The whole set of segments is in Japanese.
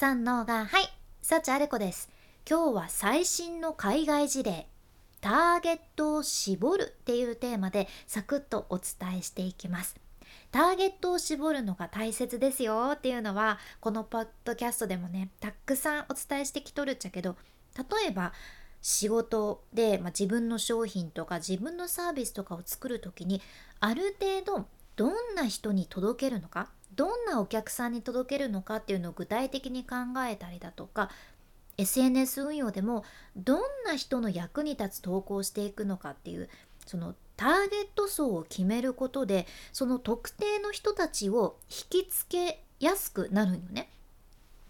三能がはい幸あれ子です。今日は最新の海外事例ターゲットを絞るっていうテーマでサクッとお伝えしていきます。ターゲットを絞るのが大切ですよっていうのはこのポッドキャストでもねたくさんお伝えしてきとるっちゃけど例えば仕事で、まあ、自分の商品とか自分のサービスとかを作る時にある程度どんな人に届けるのかどんなお客さんに届けるのかっていうのを具体的に考えたりだとか SNS 運用でもどんな人の役に立つ投稿をしていくのかっていうそのターゲット層を決めることでその特定の人たちを引きつけやすくなるんよね。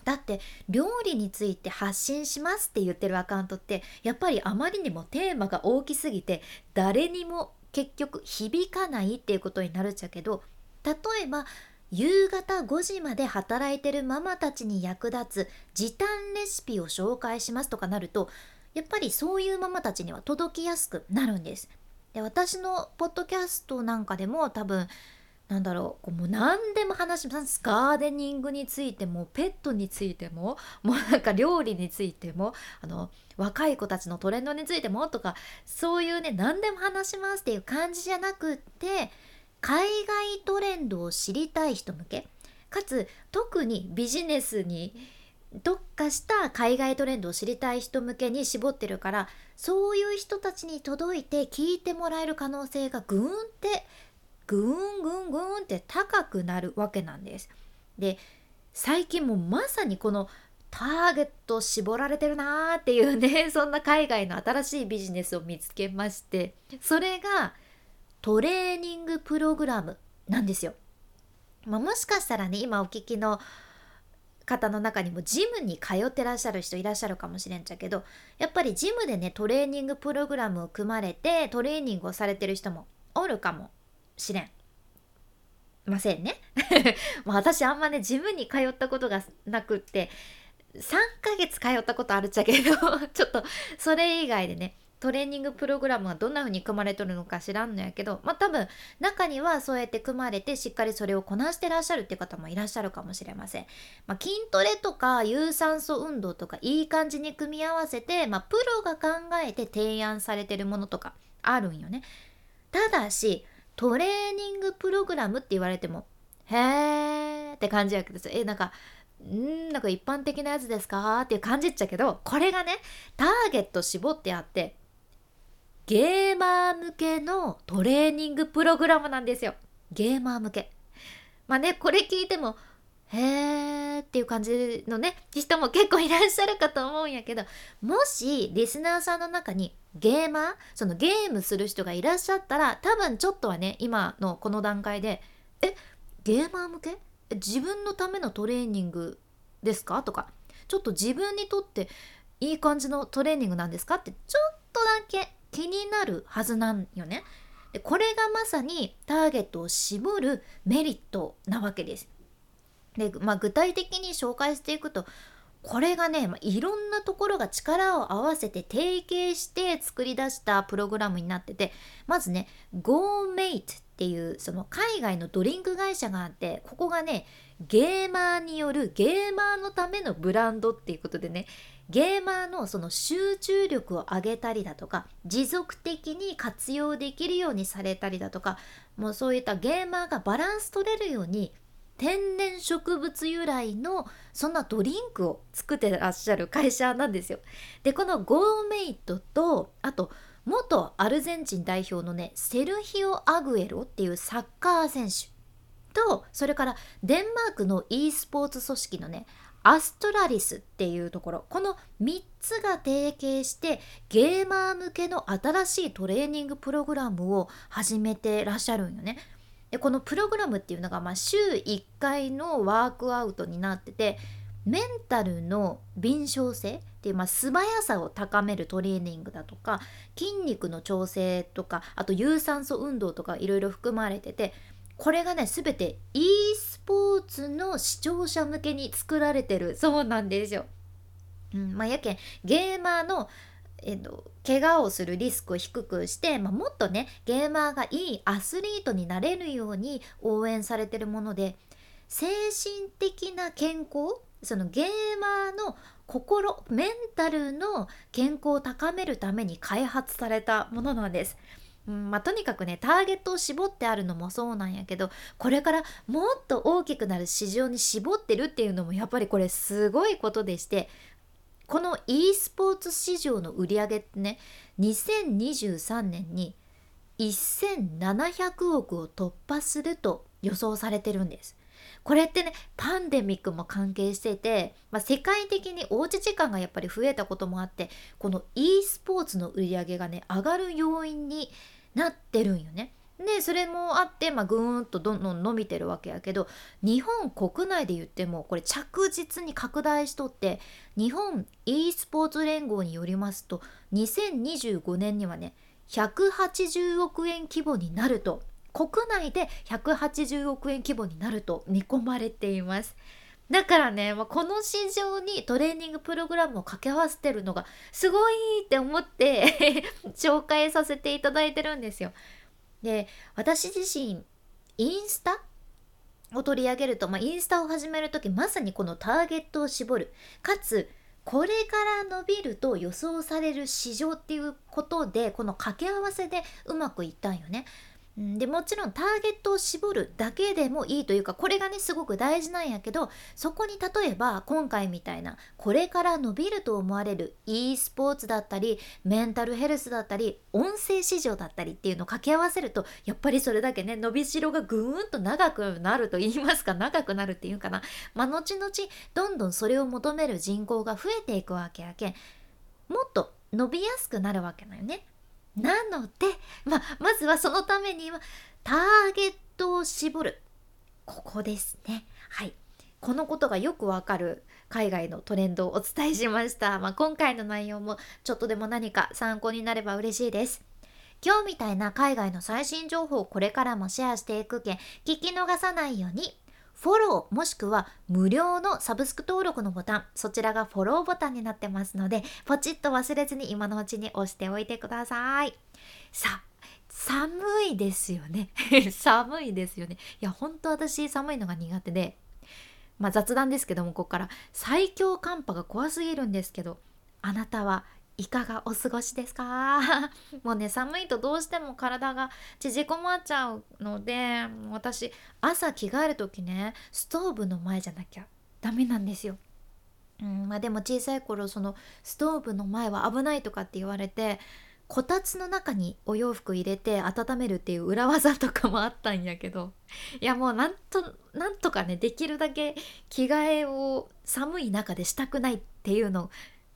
だって料理について発信しますって言ってるアカウントってやっぱりあまりにもテーマが大きすぎて誰にも結局響かないっていうことになるっちゃけど例えば夕方5時まで働いてるママたちに役立つ時短レシピを紹介しますとかなるとやっぱりそういうママたちには届きやすくなるんです。で私のポッドキャストなんかでも多分なんだろうもう何でも話しますガーデニングについてもペットについてももうなんか料理についてもあの若い子たちのトレンドについてもとかそういうね何でも話しますっていう感じじゃなくって海外トレンドを知りたい人向けかつ特にビジネスに特化した海外トレンドを知りたい人向けに絞ってるからそういう人たちに届いて聞いてもらえる可能性がぐーんってぐんぐんぐんって高くなるわけなんです。で最近もまさにこのターゲット絞られてるなーっていうねそんな海外の新しいビジネスを見つけましてそれがトレーニングプログラムなんですよ。まあ、もしかしたらね今お聞きの方の中にもジムに通ってらっしゃる人いらっしゃるかもしれんちゃけどやっぱりジムでねトレーニングプログラムを組まれてトレーニングをされてる人もおるかもしれん。ませんね。ま私あんまねジムに通ったことがなくって3ヶ月通ったことあるっちゃけど ちょっとそれ以外でねトレーニングプログラムはどんな風に組まれとるのか知らんのやけどまあ多分中にはそうやって組まれてしっかりそれをこなしてらっしゃるっていう方もいらっしゃるかもしれません、まあ、筋トレとか有酸素運動とかいい感じに組み合わせて、まあ、プロが考えて提案されてるものとかあるんよね。ただしトレーニングプログラムって言われてもへーって感じやけどえなんかんなんか一般的なやつですか？っていう感じっちゃけどこれがねターゲット絞ってあってゲーマー向けのトレーニングプログラムなんですよ。ゲーマー向け。まあね、これ聞いても、へーっていう感じのね、人も結構いらっしゃるかと思うんやけど、もしリスナーさんの中にゲーマー、そのゲームする人がいらっしゃったら、多分ちょっとはね、今のこの段階で、え、ゲーマー向け？自分のためのトレーニングですか？とか、ちょっと自分にとっていい感じのトレーニングなんですか？ってちょっとだけ気になるはずなんよね。でこれがまさにターゲットを絞るメリットなわけです。で、まあ、具体的に紹介していくとこれがね、まあ、いろんなところが力を合わせて提携して作り出したプログラムになっててまずね GoMate っていうその海外のドリンク会社があってここがねゲーマーによるゲーマーのためのブランドっていうことでねゲーマーのその集中力を上げたりだとか持続的に活用できるようにされたりだとかもうそういったゲーマーがバランス取れるように天然植物由来のそんなドリンクを作ってらっしゃる会社なんですよ。でこのゴーメイトとあと元アルゼンチン代表のねセルヒオ・アグエロっていうサッカー選手とそれからデンマークの e スポーツ組織のねアストラリスっていうところこの3つが提携してゲーマー向けの新しいトレーニングプログラムを始めてらっしゃるんよね。でこのプログラムっていうのが、まあ、週1回のワークアウトになっててメンタルの敏捷性っていう、まあ、素早さを高めるトレーニングだとか筋肉の調整とかあと有酸素運動とかいろいろ含まれててこれがね全て e スポーツの視聴者向けに作られてるそうなんですよ。うんまあ、やけんゲーマーのえっと、怪我をするリスクを低くして、まあ、もっとねゲーマーがいいアスリートになれるように応援されてるもので精神的な健康そのゲーマーの心メンタルの健康を高めるために開発されたものなんです。うんまあ、とにかくねターゲットを絞ってあるのもそうなんやけどこれからもっと大きくなる市場に絞ってるっていうのもやっぱりこれすごいことでしてこの e スポーツ市場の売り上げってね2023年に1700億を突破すると予想されてるんです。これってねパンデミックも関係してて、まあ、世界的におうち時間がやっぱり増えたこともあってこの e スポーツの売り上げがね上がる要因になってるんよね。でそれもあって、まあ、ぐーんとどんどん伸びてるわけやけど日本国内で言ってもこれ着実に拡大しとって日本 e スポーツ連合によりますと2025年にはね180億円規模になると国内で180億円規模になると見込まれています。だからね、この市場にトレーニングプログラムを掛け合わせてるのがすごいって思って 紹介させていただいてるんですよ。で私自身インスタを取り上げると、まあ、インスタを始める時まさにこのターゲットを絞るかつこれから伸びると予想される市場っていうことでこの掛け合わせでうまくいったんよね。でもちろんターゲットを絞るだけでもいいというかこれがねすごく大事なんやけどそこに例えば今回みたいなこれから伸びると思われる e スポーツだったりメンタルヘルスだったり音声市場だったりっていうのを掛け合わせるとやっぱりそれだけね伸びしろがぐーんと長くなると言いますか長くなるっていうかなまあ後々どんどんそれを求める人口が増えていくわけやけんもっと伸びやすくなるわけだよね。なので、まあ、まずはそのためにはターゲットを絞る。ここですね。はい。このことがよくわかる海外のトレンドをお伝えしました、まあ、今回の内容もちょっとでも何か参考になれば嬉しいです。今日みたいな海外の最新情報をこれからもシェアしていくけん聞き逃さないように。フォローもしくは無料のサブスク登録のボタン、そちらがフォローボタンになってますので、ポチッと忘れずに今のうちに押しておいてください。さあ、寒いですよね。寒いですよね。いや、本当私寒いのが苦手で、まあ雑談ですけども、ここから最強寒波が怖すぎるんですけど、あなたはいかがお過ごしですか？もうね寒いとどうしても体が縮こまっちゃうので私朝着替える時ねストーブの前じゃなきゃダメなんですよ。うんまあ、でも小さい頃そのストーブの前は危ないとかって言われてこたつの中にお洋服入れて温めるっていう裏技とかもあったんやけどいやもうなんとなんとかねできるだけ着替えを寒い中でしたくないっていうの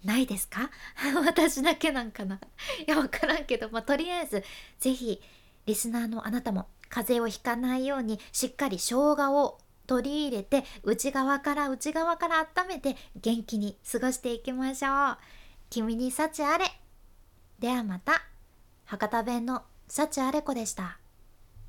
ないですか？私だけなんかな いや分からんけど、まあ、とりあえず是非リスナーのあなたも風邪をひかないようにしっかり生姜を取り入れて内側から内側から温めて元気に過ごしていきましょう。君に幸あれ。ではまた。博多弁の幸あれ子でした。